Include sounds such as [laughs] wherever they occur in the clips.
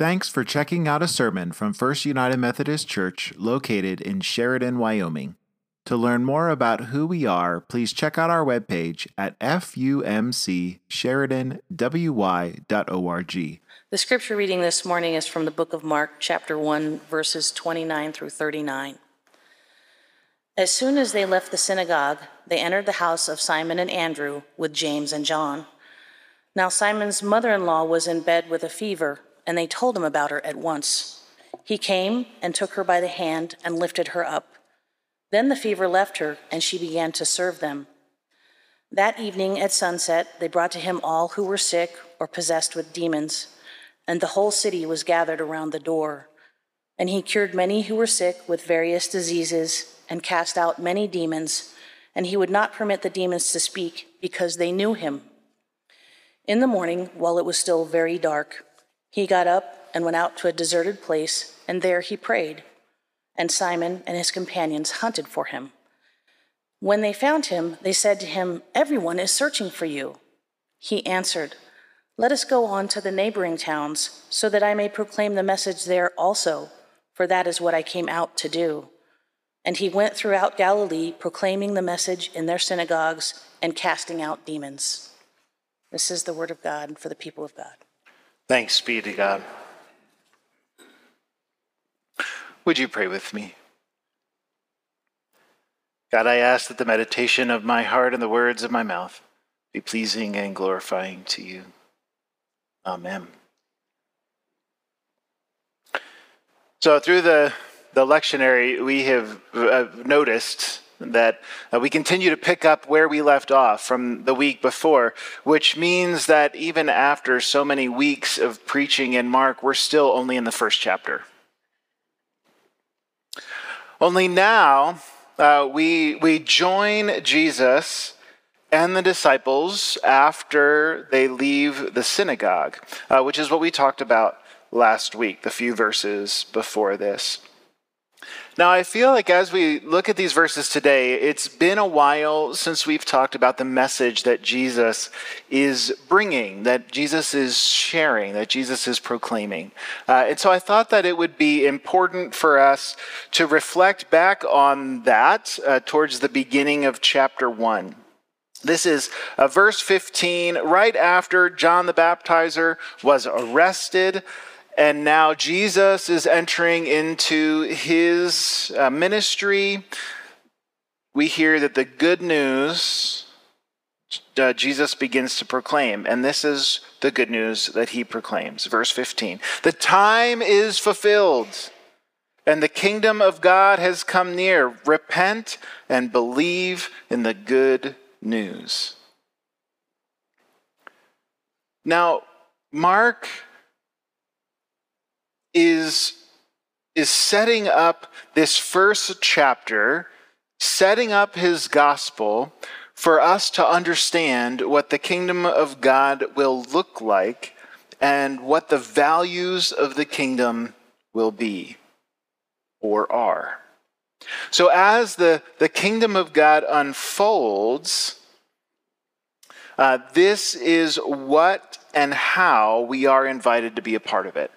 Thanks for checking out a sermon from First United Methodist Church located in Sheridan, Wyoming. To learn more about who we are, please check out our webpage at fumcsheridanwy.org. The scripture reading this morning is from the book of Mark, chapter 1, verses 29 through 39. As soon as they left the synagogue, they entered the house of Simon and Andrew with James and John. Now, Simon's mother in law was in bed with a fever, and they told him about her at once. He came and took her by the hand and lifted her up. Then the fever left her, and she began to serve them. That evening at sunset, they brought to him all who were sick or possessed with demons, and the whole city was gathered around the door. And he cured many who were sick with various diseases and cast out many demons, and he would not permit the demons to speak because they knew him. In the morning, while it was still very dark, he got up and went out to a deserted place, and there he prayed. And Simon and his companions hunted for him. When they found him, they said to him, Everyone is searching for you. He answered, Let us go on to the neighboring towns, so that I may proclaim the message there also, for that is what I came out to do. And he went throughout Galilee, proclaiming the message in their synagogues and casting out demons. This is the word of God for the people of God. Thanks be to God. Would you pray with me? God, I ask that the meditation of my heart and the words of my mouth be pleasing and glorifying to you. Amen. So, through the, the lectionary, we have uh, noticed that uh, we continue to pick up where we left off from the week before, which means that even after so many weeks of preaching in Mark, we're still only in the first chapter. Only now uh, we, we join Jesus and the disciples after they leave the synagogue, uh, which is what we talked about last week, the few verses before this. Now, I feel like as we look at these verses today, it's been a while since we've talked about the message that Jesus is bringing, that Jesus is sharing, that Jesus is proclaiming. Uh, and so I thought that it would be important for us to reflect back on that uh, towards the beginning of chapter 1. This is uh, verse 15, right after John the Baptizer was arrested. And now Jesus is entering into his uh, ministry. We hear that the good news uh, Jesus begins to proclaim, and this is the good news that he proclaims. Verse 15 The time is fulfilled, and the kingdom of God has come near. Repent and believe in the good news. Now, Mark is, is setting up this first chapter, setting up his gospel for us to understand what the kingdom of God will look like and what the values of the kingdom will be or are. So, as the, the kingdom of God unfolds, uh, this is what and how we are invited to be a part of it.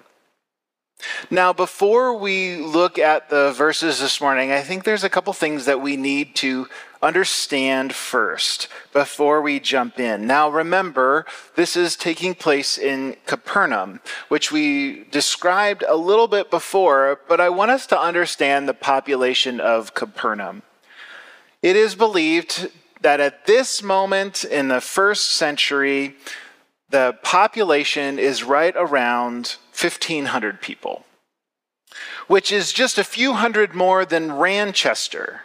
Now, before we look at the verses this morning, I think there's a couple things that we need to understand first before we jump in. Now, remember, this is taking place in Capernaum, which we described a little bit before, but I want us to understand the population of Capernaum. It is believed that at this moment in the first century, the population is right around 1,500 people, which is just a few hundred more than Ranchester,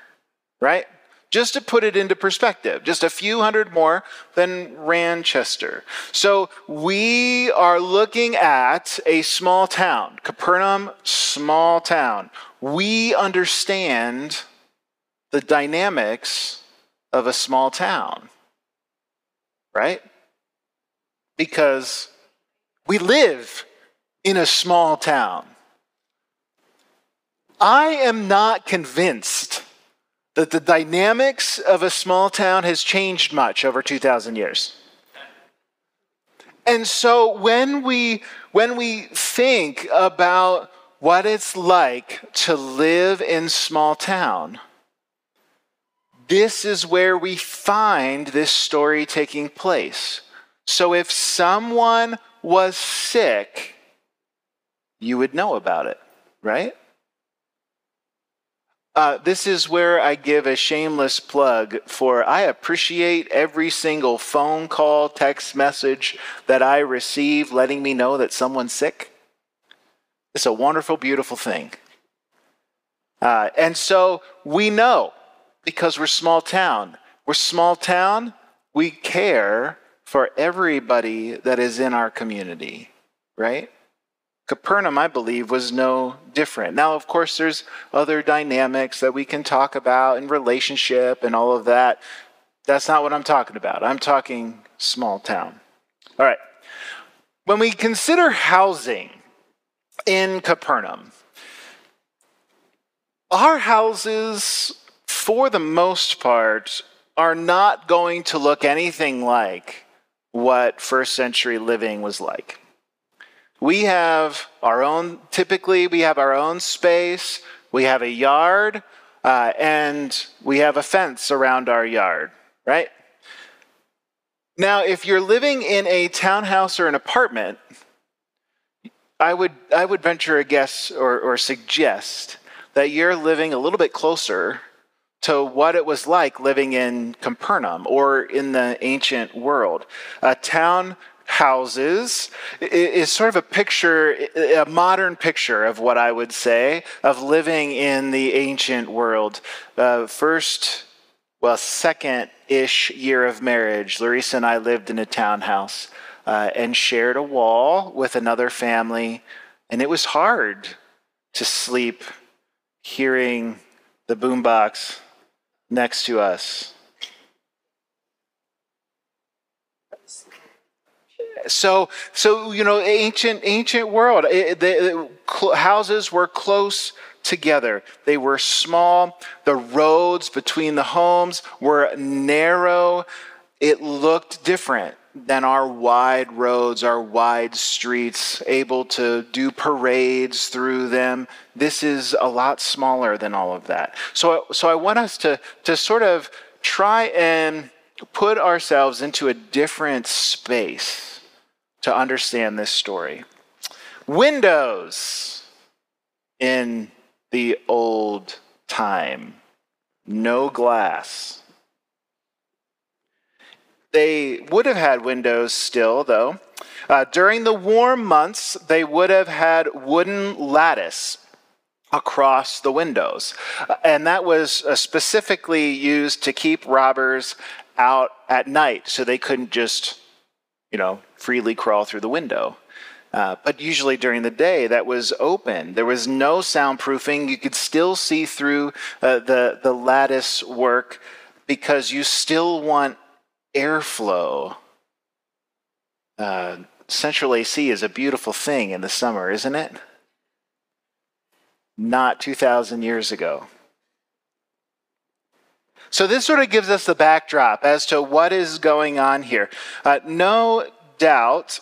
right? Just to put it into perspective, just a few hundred more than Ranchester. So we are looking at a small town, Capernaum, small town. We understand the dynamics of a small town, right? Because we live in a small town. I am not convinced that the dynamics of a small town has changed much over 2,000 years. And so when we, when we think about what it's like to live in small town, this is where we find this story taking place. So if someone was sick, you would know about it, right? Uh, this is where I give a shameless plug for I appreciate every single phone call, text message that I receive letting me know that someone's sick. It's a wonderful, beautiful thing. Uh, and so we know because we're small town. We're small town, we care for everybody that is in our community, right? Capernaum, I believe, was no different. Now, of course, there's other dynamics that we can talk about in relationship and all of that. That's not what I'm talking about. I'm talking small town. All right. When we consider housing in Capernaum, our houses, for the most part, are not going to look anything like what first century living was like. We have our own, typically, we have our own space, we have a yard, uh, and we have a fence around our yard, right? Now, if you're living in a townhouse or an apartment, I would, I would venture a guess or, or suggest that you're living a little bit closer to what it was like living in Capernaum or in the ancient world. A town houses is sort of a picture, a modern picture of what I would say of living in the ancient world. Uh, first, well, second ish year of marriage, Larissa and I lived in a townhouse uh, and shared a wall with another family, and it was hard to sleep hearing the boombox next to us. So, so you know, ancient ancient world. It, the, the houses were close together. They were small. The roads between the homes were narrow. It looked different than our wide roads, our wide streets, able to do parades through them. This is a lot smaller than all of that. So, so I want us to, to sort of try and put ourselves into a different space to understand this story. Windows in the old time, no glass. They would have had windows still, though. Uh, during the warm months, they would have had wooden lattice across the windows. Uh, and that was uh, specifically used to keep robbers out at night so they couldn't just, you know, freely crawl through the window. Uh, but usually during the day, that was open. There was no soundproofing. You could still see through uh, the, the lattice work because you still want airflow. Uh, central AC is a beautiful thing in the summer, isn't it? Not 2,000 years ago. So, this sort of gives us the backdrop as to what is going on here. Uh, no doubt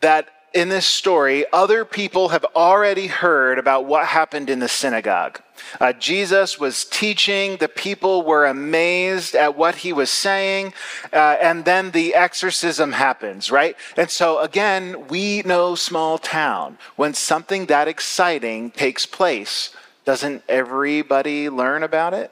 that in this story, other people have already heard about what happened in the synagogue. Uh, Jesus was teaching, the people were amazed at what he was saying, uh, and then the exorcism happens, right? And so, again, we know small town. When something that exciting takes place, doesn't everybody learn about it?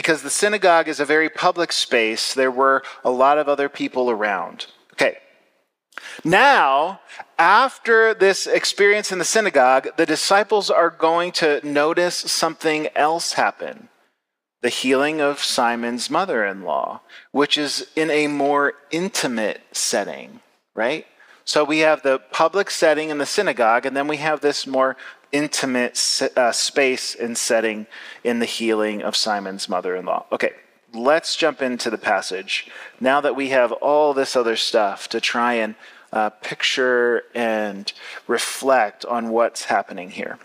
Because the synagogue is a very public space, there were a lot of other people around. Okay. Now, after this experience in the synagogue, the disciples are going to notice something else happen the healing of Simon's mother in law, which is in a more intimate setting, right? So we have the public setting in the synagogue, and then we have this more intimate uh, space and setting in the healing of Simon's mother in law. Okay, let's jump into the passage now that we have all this other stuff to try and uh, picture and reflect on what's happening here.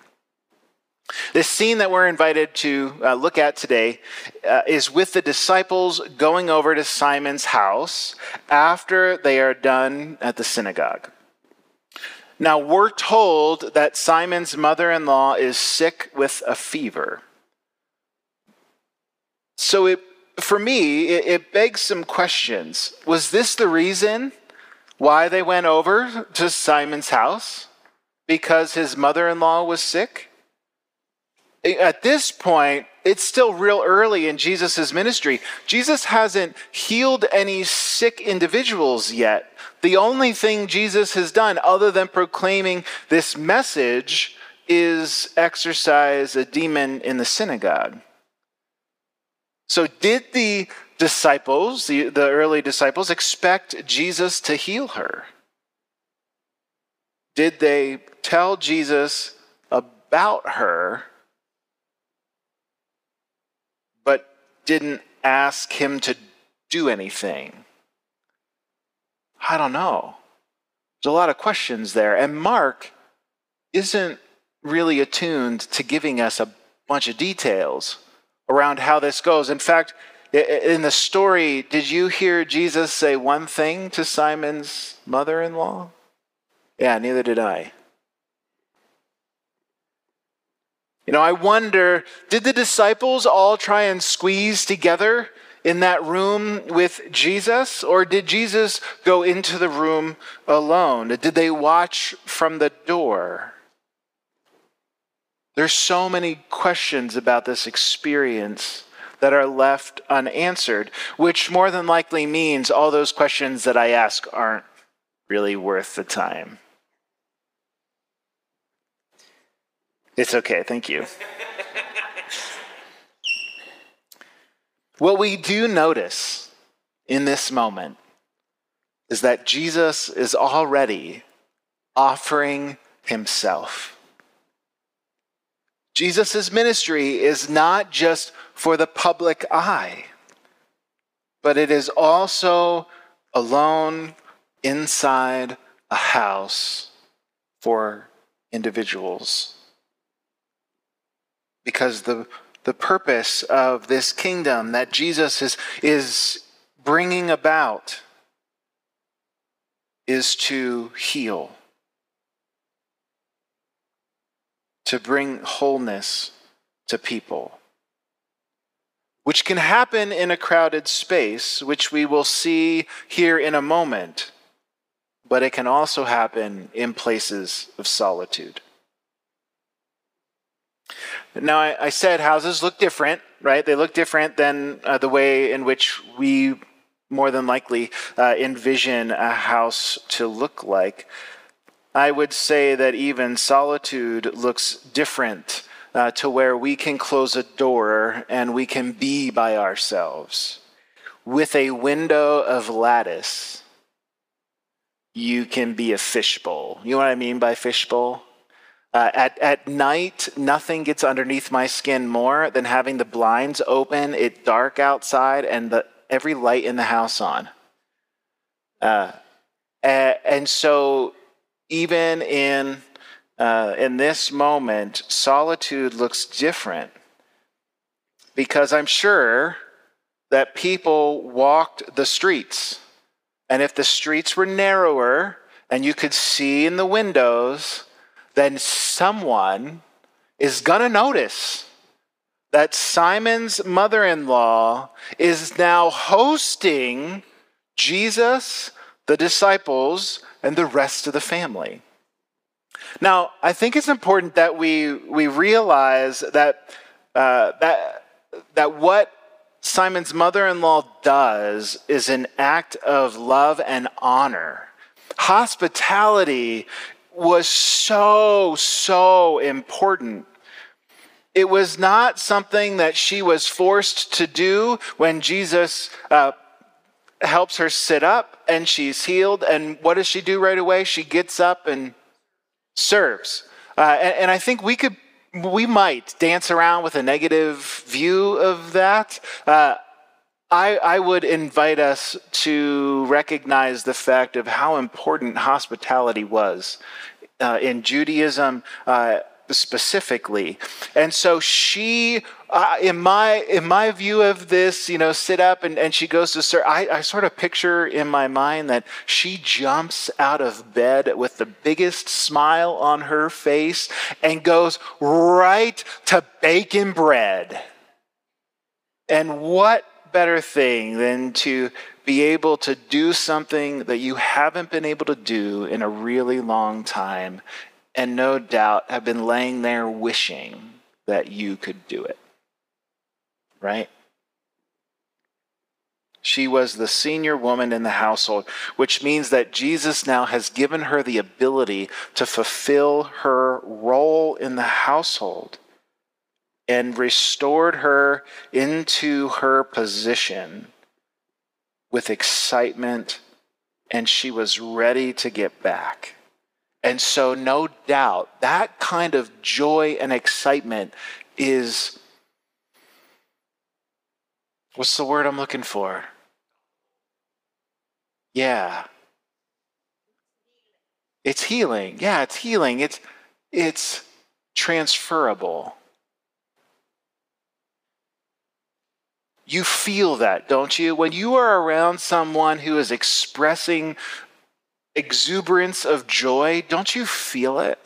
This scene that we're invited to uh, look at today uh, is with the disciples going over to Simon's house after they are done at the synagogue. Now, we're told that Simon's mother in law is sick with a fever. So, it, for me, it, it begs some questions. Was this the reason why they went over to Simon's house? Because his mother in law was sick? At this point, it's still real early in Jesus' ministry. Jesus hasn't healed any sick individuals yet. The only thing Jesus has done, other than proclaiming this message, is exorcise a demon in the synagogue. So, did the disciples, the, the early disciples, expect Jesus to heal her? Did they tell Jesus about her, but didn't ask him to do anything? I don't know. There's a lot of questions there. And Mark isn't really attuned to giving us a bunch of details around how this goes. In fact, in the story, did you hear Jesus say one thing to Simon's mother in law? Yeah, neither did I. You know, I wonder did the disciples all try and squeeze together in that room with Jesus, or did Jesus go into the room alone? Did they watch from the door? There's so many questions about this experience that are left unanswered, which more than likely means all those questions that I ask aren't really worth the time. It's okay, thank you. [laughs] what we do notice in this moment is that Jesus is already offering himself. Jesus' ministry is not just for the public eye, but it is also alone inside a house for individuals. Because the, the purpose of this kingdom that Jesus is, is bringing about is to heal to bring wholeness to people, which can happen in a crowded space, which we will see here in a moment, but it can also happen in places of solitude. Now, I, I said houses look different, right? They look different than uh, the way in which we more than likely uh, envision a house to look like. I would say that even solitude looks different uh, to where we can close a door and we can be by ourselves. With a window of lattice, you can be a fishbowl. You know what I mean by fishbowl? Uh, at, at night, nothing gets underneath my skin more than having the blinds open, it dark outside, and the, every light in the house on. Uh, and so even in uh, in this moment, solitude looks different because I'm sure that people walked the streets. And if the streets were narrower and you could see in the windows, then someone is going to notice that Simon's mother in law is now hosting Jesus, the disciples, and the rest of the family. Now, I think it's important that we, we realize that, uh, that, that what Simon's mother in law does is an act of love and honor. Hospitality was so, so important. It was not something that she was forced to do when Jesus uh, helps her sit up and she's healed. And what does she do right away? She gets up and serves. Uh, and, and I think we could, we might dance around with a negative view of that. Uh, I, I, would invite us to recognize the fact of how important hospitality was uh, in Judaism, uh, specifically. And so she, uh, in my in my view of this, you know, sit up and, and she goes to serve. I, I sort of picture in my mind that she jumps out of bed with the biggest smile on her face and goes right to baking bread. And what better thing than to be able to do something that you haven't been able to do in a really long time and no doubt have been laying there wishing that you could do it. Right? She was the senior woman in the household, which means that Jesus now has given her the ability to fulfill her role in the household and restored her into her position with excitement, and she was ready to get back. And so, no doubt, that kind of joy and excitement is what's the word I'm looking for? Yeah. It's healing. Yeah, it's healing. It's it's transferable. You feel that, don't you? When you are around someone who is expressing exuberance of joy, don't you feel it?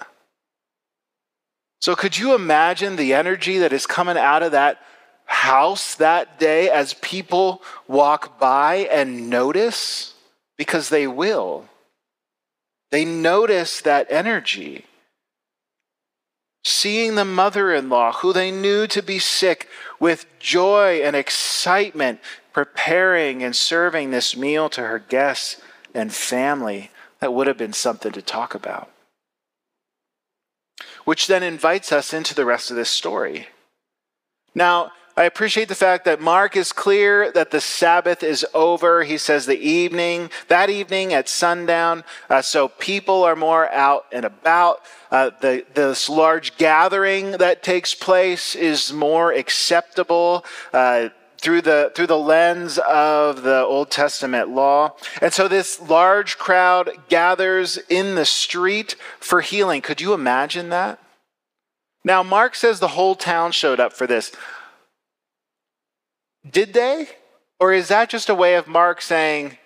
So, could you imagine the energy that is coming out of that house that day as people walk by and notice? Because they will. They notice that energy. Seeing the mother in law, who they knew to be sick, with joy and excitement, preparing and serving this meal to her guests and family that would have been something to talk about. Which then invites us into the rest of this story. Now, I appreciate the fact that Mark is clear that the Sabbath is over. He says the evening, that evening at sundown, uh, so people are more out and about. Uh, the, this large gathering that takes place is more acceptable. Uh, through the, through the lens of the Old Testament law. And so this large crowd gathers in the street for healing. Could you imagine that? Now, Mark says the whole town showed up for this. Did they? Or is that just a way of Mark saying,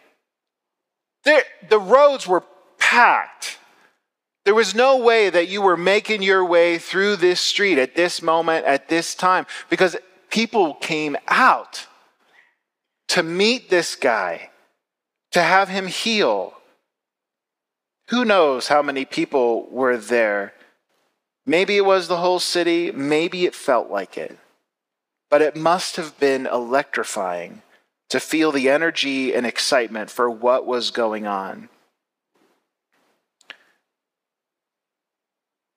the roads were packed? There was no way that you were making your way through this street at this moment, at this time, because people came out to meet this guy, to have him heal. Who knows how many people were there? Maybe it was the whole city, maybe it felt like it. But it must have been electrifying to feel the energy and excitement for what was going on.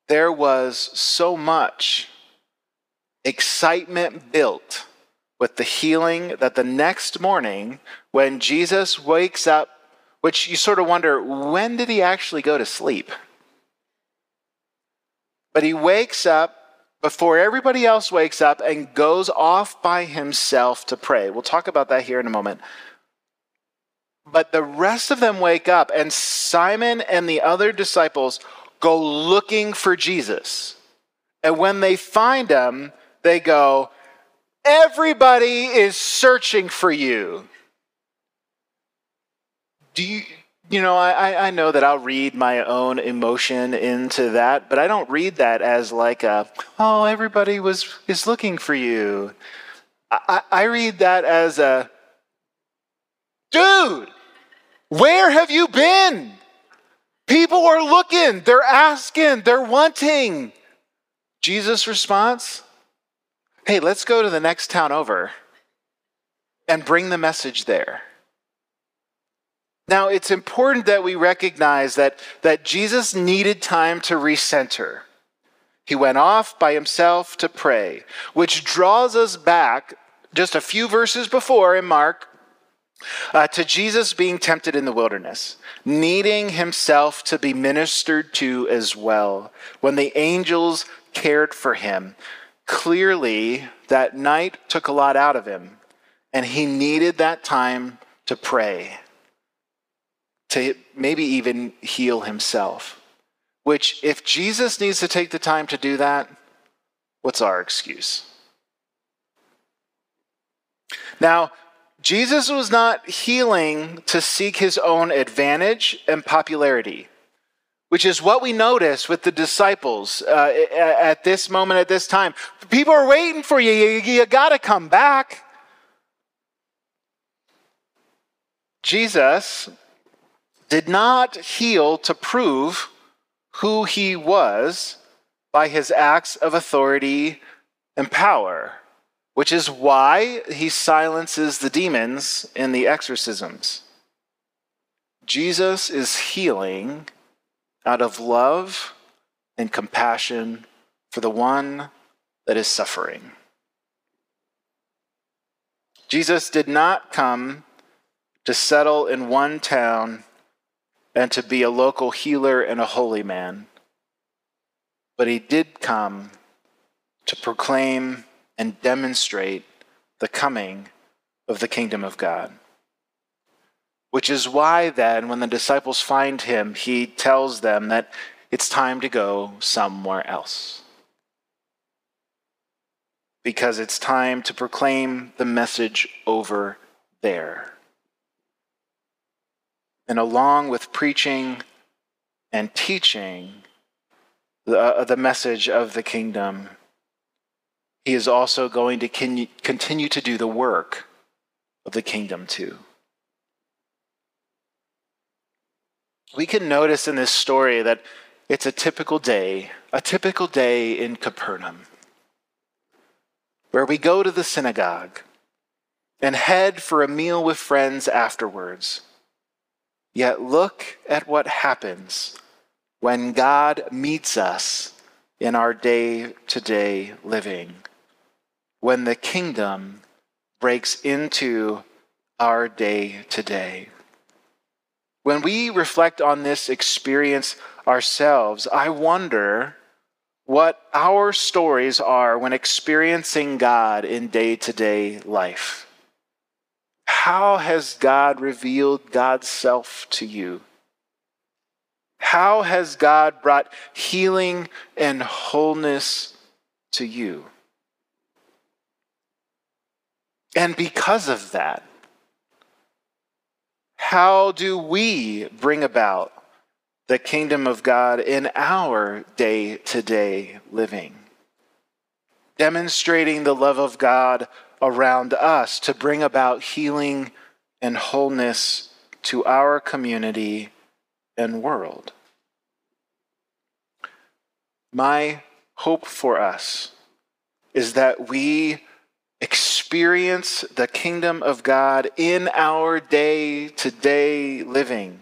There was so much excitement built with the healing that the next morning, when Jesus wakes up, which you sort of wonder, when did he actually go to sleep? But he wakes up before everybody else wakes up and goes off by himself to pray. We'll talk about that here in a moment. But the rest of them wake up, and Simon and the other disciples go looking for Jesus. And when they find him, they go, Everybody is searching for you. Do you, you know, I, I know that I'll read my own emotion into that, but I don't read that as like a, oh, everybody was is looking for you. I, I read that as a, dude, where have you been? People are looking, they're asking, they're wanting. Jesus' response, hey, let's go to the next town over and bring the message there. Now, it's important that we recognize that, that Jesus needed time to recenter. He went off by himself to pray, which draws us back just a few verses before in Mark uh, to Jesus being tempted in the wilderness, needing himself to be ministered to as well. When the angels cared for him, Clearly, that night took a lot out of him, and he needed that time to pray, to maybe even heal himself. Which, if Jesus needs to take the time to do that, what's our excuse? Now, Jesus was not healing to seek his own advantage and popularity, which is what we notice with the disciples uh, at this moment, at this time. People are waiting for you. You, you got to come back. Jesus did not heal to prove who he was by his acts of authority and power which is why he silences the demons in the exorcisms. Jesus is healing out of love and compassion for the one that is suffering. Jesus did not come to settle in one town and to be a local healer and a holy man, but he did come to proclaim and demonstrate the coming of the kingdom of God. Which is why, then, when the disciples find him, he tells them that it's time to go somewhere else. Because it's time to proclaim the message over there. And along with preaching and teaching the, uh, the message of the kingdom, he is also going to continue to do the work of the kingdom too. We can notice in this story that it's a typical day, a typical day in Capernaum, where we go to the synagogue and head for a meal with friends afterwards. Yet look at what happens when God meets us in our day to day living when the kingdom breaks into our day to day. When we reflect on this experience ourselves, I wonder what our stories are when experiencing God in day to day life. How has God revealed God's self to you? How has God brought healing and wholeness to you? And because of that, how do we bring about the kingdom of God in our day to day living? Demonstrating the love of God around us to bring about healing and wholeness to our community and world. My hope for us is that we experience the kingdom of God in our day to day living,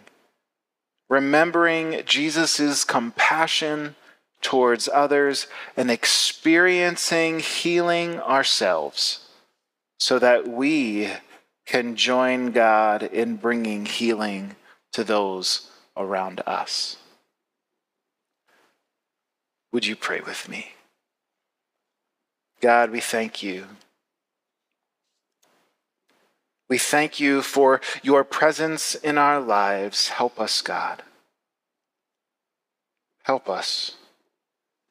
remembering Jesus' compassion towards others and experiencing healing ourselves so that we can join God in bringing healing to those around us. Would you pray with me? God, we thank you we thank you for your presence in our lives. Help us, God. Help us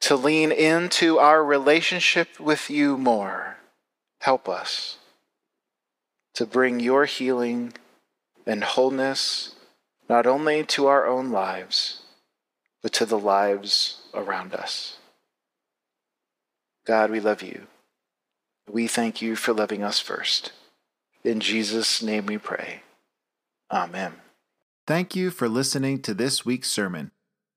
to lean into our relationship with you more. Help us to bring your healing and wholeness not only to our own lives, but to the lives around us. God, we love you. We thank you for loving us first. In Jesus' name we pray. Amen. Thank you for listening to this week's sermon.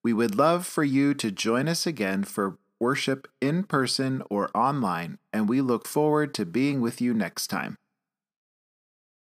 We would love for you to join us again for worship in person or online, and we look forward to being with you next time.